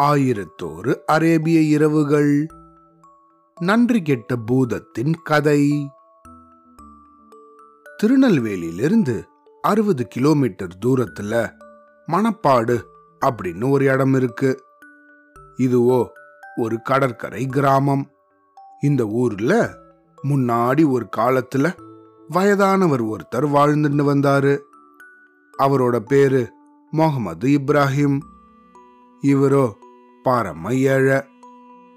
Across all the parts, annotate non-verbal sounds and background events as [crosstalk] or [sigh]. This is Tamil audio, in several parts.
ஆயிரத்தோரு அரேபிய இரவுகள். நன்றி கெட்ட பூதத்தின் கதை. திருநெல்வேலியிலிருந்து அறுபது கிலோமீட்டர் தூரத்துல மணப்பாடு அப்படின்னு ஒரு இடம் இருக்கு. இதுவோ ஒரு கடற்கரை கிராமம். இந்த ஊர்ல முன்னாடி ஒரு காலத்துல வயதானவர் ஒருத்தர் வாழ்ந்துட்டு வந்தாரு. அவரோட பேரு முகமது இப்ராஹிம். இவரோ பரம ஏழை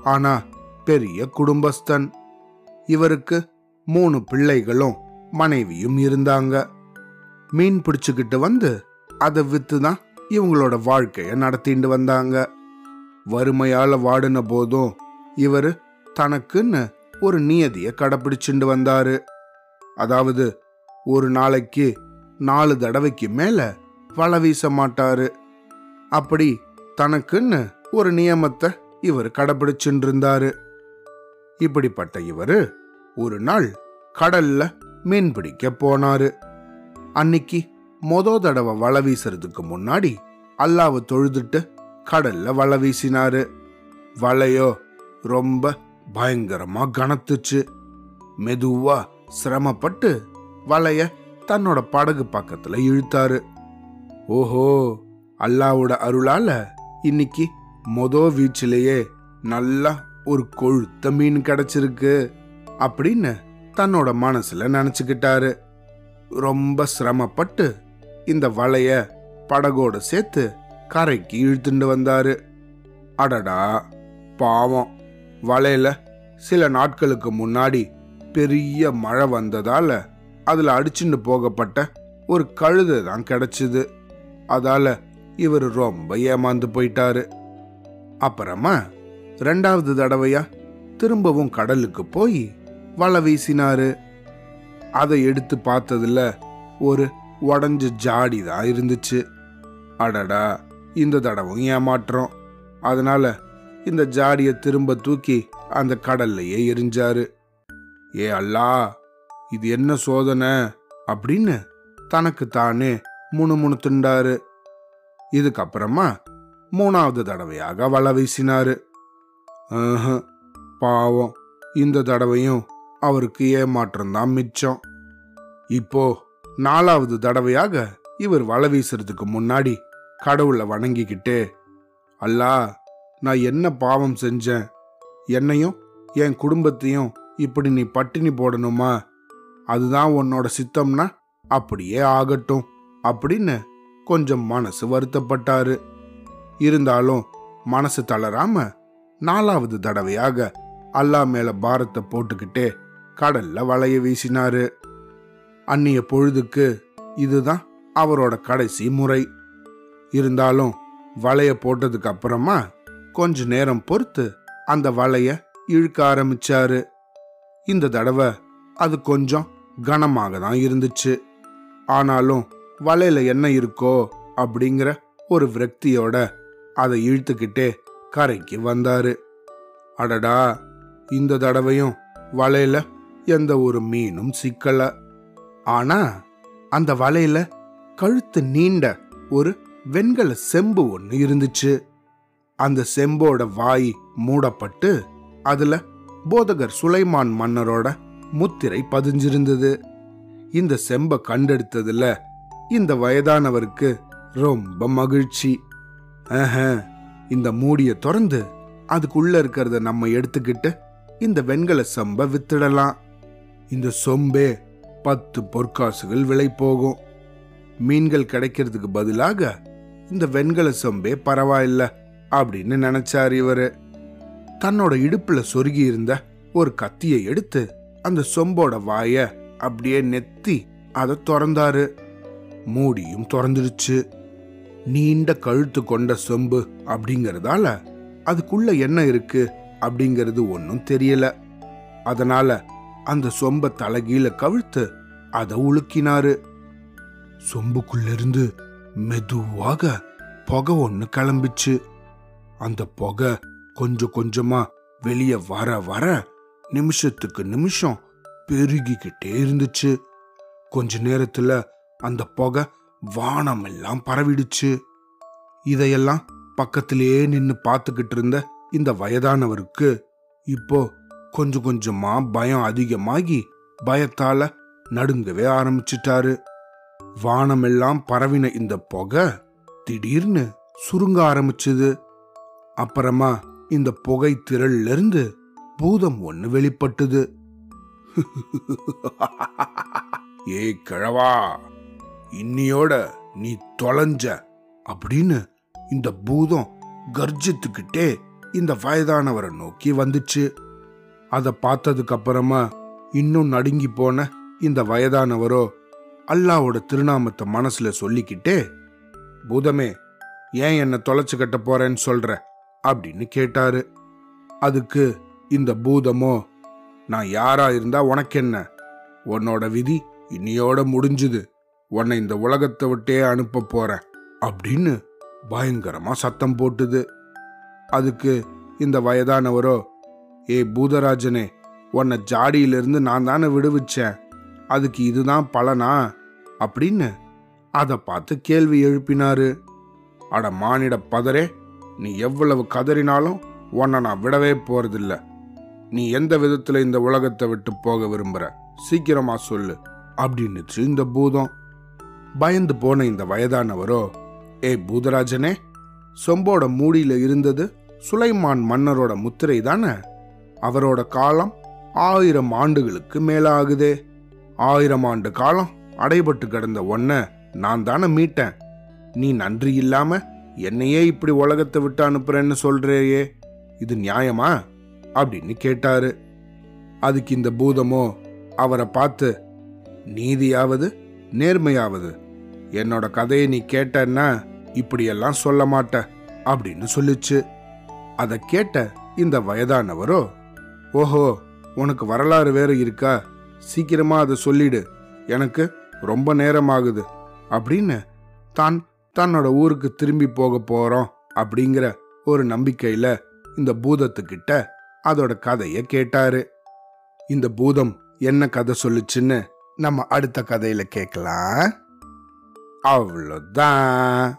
ஆனா பெரிய குடும்பஸ்தன். இவருக்கு மூணு பிள்ளைகளும் மனைவியும் இருந்தாங்க. மீன் பிடிச்சுக்கிட்டு வந்து அதை வித்து தான் இவங்களோட வாழ்க்கைய நடத்திட்டு வந்தாங்க. வறுமையால வாடின போதும் இவர் தனக்குன்னு ஒரு நியதியை கடைப்பிடிச்சுட்டு வந்தாரு. அதாவது ஒரு நாளைக்கு நாலு தடவைக்கு மேல வலை வீச மாட்டாரு அப்படி தனக்குன்னு ஒரு நியமத்தை இவர் கடைபிடிச்சுட்டு இருந்தாரு இப்படிப்பட்ட இவரு ஒரு நாள் கடல்ல மீன் பிடிக்க போனாரு. அன்னைக்கு மொத தடவை வலை வீசுறதுக்கு முன்னாடி அல்லாவை தொழுதுட்டு கடல்ல வலை வீசினாரு வலையோ ரொம்ப பயங்கரமா கனத்துச்சு. மெதுவா சிரமப்பட்டு வலைய தன்னோட படகு பக்கத்துல இழுத்தாரு. ஓஹோ அல்லாவோட அருளால இன்னைக்கு மொத வீச்சிலேயே நல்லா ஒரு கொழுத்த மீன் கிடைச்சிருக்கு அப்படின்னு தன்னோட மனசுல நினைச்சுக்கிட்டாரு. ரொம்ப சிரமப்பட்டு இந்த வலைய படகோட சேர்த்து கரைக்கு இழுத்துண்டு வந்தாரு. அடடா பாவம் வலையில சில நாட்களுக்கு முன்னாடி பெரிய மழை வந்ததால அதுல அடிச்சுண்டு போகப்பட்ட ஒரு கழுதை தான் கிடைச்சிது. அதால இவர் ரொம்ப ஏமாந்து போயிட்டாரு. அப்புறமா ரெண்டாவது தடவையா திரும்பவும் கடலுக்கு போய் வலை வீசினாரு. அதை எடுத்து பார்த்ததுல ஒரு உடஞ்ச ஜாடி தான் இருந்துச்சு. அடடா இந்த தடவும் ஏமாற்றம். அதனால இந்த ஜாடியை திரும்ப தூக்கி அந்த கடல்லையே எரிஞ்சாரு. ஏ அல்லா இது என்ன சோதனை? அப்படின்னு தனக்கு தானே முணுமுணுத்துண்டாரு. இதுக்கப்புறமா மூணாவது தடவையாக வலை வீசினாரு. ஆஹ், பாவம். இந்த தடவையும் அவருக்கு ஏமாற்றம் தான் மிச்சம். இப்போ நாலாவது தடவையாக இவர் வலை வீசுறதுக்கு முன்னாடி கடவுளை வணங்கிக்கிட்டு அல்லா நான் என்ன பாவம் செஞ்சேன்? என்னையும் என் குடும்பத்தையும் இப்படி நீ பட்டினி போடணுமா? அதுதான் உன்னோட சித்தம்னா அப்படியே ஆகட்டும். அப்படின்னு கொஞ்சம் மனசு வருத்தப்பட்டாரு. இருந்தாலும் மனசு தளராம நாலாவது தடவையாக அல்லா மேல பாரத்தை போட்டுக்கிட்டே கடல்ல வலைய வீசினாரு. அந்நிய பொழுதுக்கு இதுதான் அவரோட கடைசி முறை. இருந்தாலும் வலைய போட்டதுக்கு அப்புறமா கொஞ்ச நேரம் பொறுத்து அந்த வலைய இழுக்க ஆரம்பிச்சாரு. இந்த தடவை அது கொஞ்சம் கனமாக தான் இருந்துச்சு. ஆனாலும் வலையில என்ன இருக்கோ அப்படிங்கிற ஒரு விரக்தியோட அதை இழுத்துக்கிட்டே கரைக்கு வந்தாரு. அடடா இந்த தடவையும் வலையில எந்த ஒரு மீனும் சிக்கல. ஆனா அந்த வலையில கழுத்து நீண்ட ஒரு வெண்கல செம்பு ஒண்ணு இருந்துச்சு. அந்த செம்போட வாய் மூடப்பட்டு அதுல போதகர் சுலைமான் மன்னரோட முத்திரை பதிஞ்சிருந்தது. இந்த செம்பை கண்டெடுத்ததுல இந்த வயதானவருக்கு ரொம்ப மகிழ்ச்சி. ஆஹ, இந்த மூடிய திறந்து அதுக்குள்ள இருக்கிறத நம்ம எடுத்துக்கிட்டு இந்த வெண்கல சம்ப வித்துடலாம். இந்த சொம்பே பத்து பொற்காசுகள் விலை போகும். மீன்கள் கிடைக்கிறதுக்கு பதிலாக இந்த வெண்கல சொம்பே பரவாயில்ல அப்படின்னு நினைச்சார் இவரு. தன்னோட இடுப்புல சொருகி இருந்த ஒரு கத்தியை எடுத்து அந்த சொம்போட வாய அப்படியே நெத்தி அதை திறந்தாரு. மூடியும் திறந்துடுச்சு நீண்ட கழுத்து கொண்ட சொம்பு அப்படிங்கறதால அதுக்குள்ள என்ன இருக்கு அப்படிங்கிறது ஒன்றும் தெரியல. அதனால அந்த சொம்ப தலைகீழ கவிழ்த்து அதை உழுக்கினாரு சொம்புக்குள்ளிருந்து மெதுவாக புகை ஒன்று கிளம்பிச்சு. அந்த புகை கொஞ்சம் கொஞ்சமா வெளியே வர வர நிமிஷத்துக்கு நிமிஷம் பெருகிக்கிட்டே இருந்துச்சு. கொஞ்ச நேரத்துல அந்த புகை வானமெல்லாம் பரவிடுச்சு. இதையெல்லாம் பக்கத்திலேயே நின்னு பார்த்துக்கிட்டு இருந்த இந்த வயதானவருக்கு இப்போ கொஞ்சம் கொஞ்சமா பயம் அதிகமாகி பயத்தால நடுங்கவே ஆரம்பிச்சிட்டாரு. வானமெல்லாம் பரவின இந்த புகை திடீர்னு சுருங்க ஆரம்பிச்சுது. அப்புறமா இந்த புகை திரள்ல இருந்து பூதம் ஒண்ணு வெளிப்பட்டது. [laughs] ஏய் கிழவா! இன்னியோட நீ தொலைஞ்ச அப்படின்னு இந்த பூதம் கர்ஜித்துக்கிட்டே இந்த வயதானவரை நோக்கி வந்துச்சு. அதை பார்த்ததுக்கு அப்புறமா இன்னும் நடுங்கி போன இந்த வயதானவரோ அல்லாவோட திருநாமத்தை மனசுல சொல்லிக்கிட்டே பூதமே ஏன் என்னை தொலைச்சு கட்ட போறேன்னு சொல்ற? அப்படின்னு கேட்டாரு. அதுக்கு இந்த பூதமோ நான் யாரா இருந்தா உனக்கு என்ன உன்னோட விதி இன்னியோட முடிஞ்சுது. உன்னை இந்த உலகத்தை விட்டே அனுப்ப போறேன். அப்படின்னு பயங்கரமா சத்தம் போட்டுது. அதுக்கு இந்த வயதானவரோ ஏ பூதராஜனே உன்னை ஜாடியிலிருந்து நான் தானே விடுவிச்சேன். அதுக்கு இதுதான் பலனா? அப்படின்னு அதை பார்த்து கேள்வி எழுப்பினாரு. அட மானிட பதரே நீ எவ்வளவு கதறினாலும் உன்னை நான் விடவே போறதில்ல. நீ எந்த விதத்துல இந்த உலகத்தை விட்டு போக விரும்புற? சீக்கிரமா சொல்லு. அப்படின்னுச்சு இந்த பூதம். பயந்து போன இந்த வயதானவரோ ஏ பூதராஜனே சொம்போட மூடியில இருந்தது சுலைமான் மன்னரோட முத்திரை தானே அவரோட காலம் ஆயிரம் ஆண்டுகளுக்கு மேலாகுதே. ஆயிரம் ஆண்டு காலம் அடைபட்டு கிடந்த ஒன்ன நான் தானே மீட்டேன். நீ நன்றி இல்லாம என்னையே இப்படி உலகத்தை விட்டு அனுப்புறேன்னு சொல்றேயே. இது நியாயமா? அப்படின்னு கேட்டாரு. அதுக்கு இந்த பூதமோ அவரை பார்த்து நீதியாவது நேர்மையாவது. என்னோட கதையை நீ கேட்டன்னா இப்படியெல்லாம் சொல்ல மாட்ட அப்படின்னு சொல்லிச்சு. அதை கேட்ட இந்த வயதானவரோ ஓஹோ உனக்கு வரலாறு வேற இருக்கா? சீக்கிரமா அதை சொல்லிடு. எனக்கு ரொம்ப நேரம் ஆகுது அப்படின்னு தான் தன்னோட ஊருக்கு திரும்பி போக போறோம் அப்படிங்கிற ஒரு நம்பிக்கையில இந்த பூதத்துக்கிட்ட அதோட கதைய கேட்டாரு. இந்த பூதம் என்ன கதை சொல்லுச்சுன்னு நம்ம அடுத்த கதையில கேட்கலாம். அவ்வளோதான்.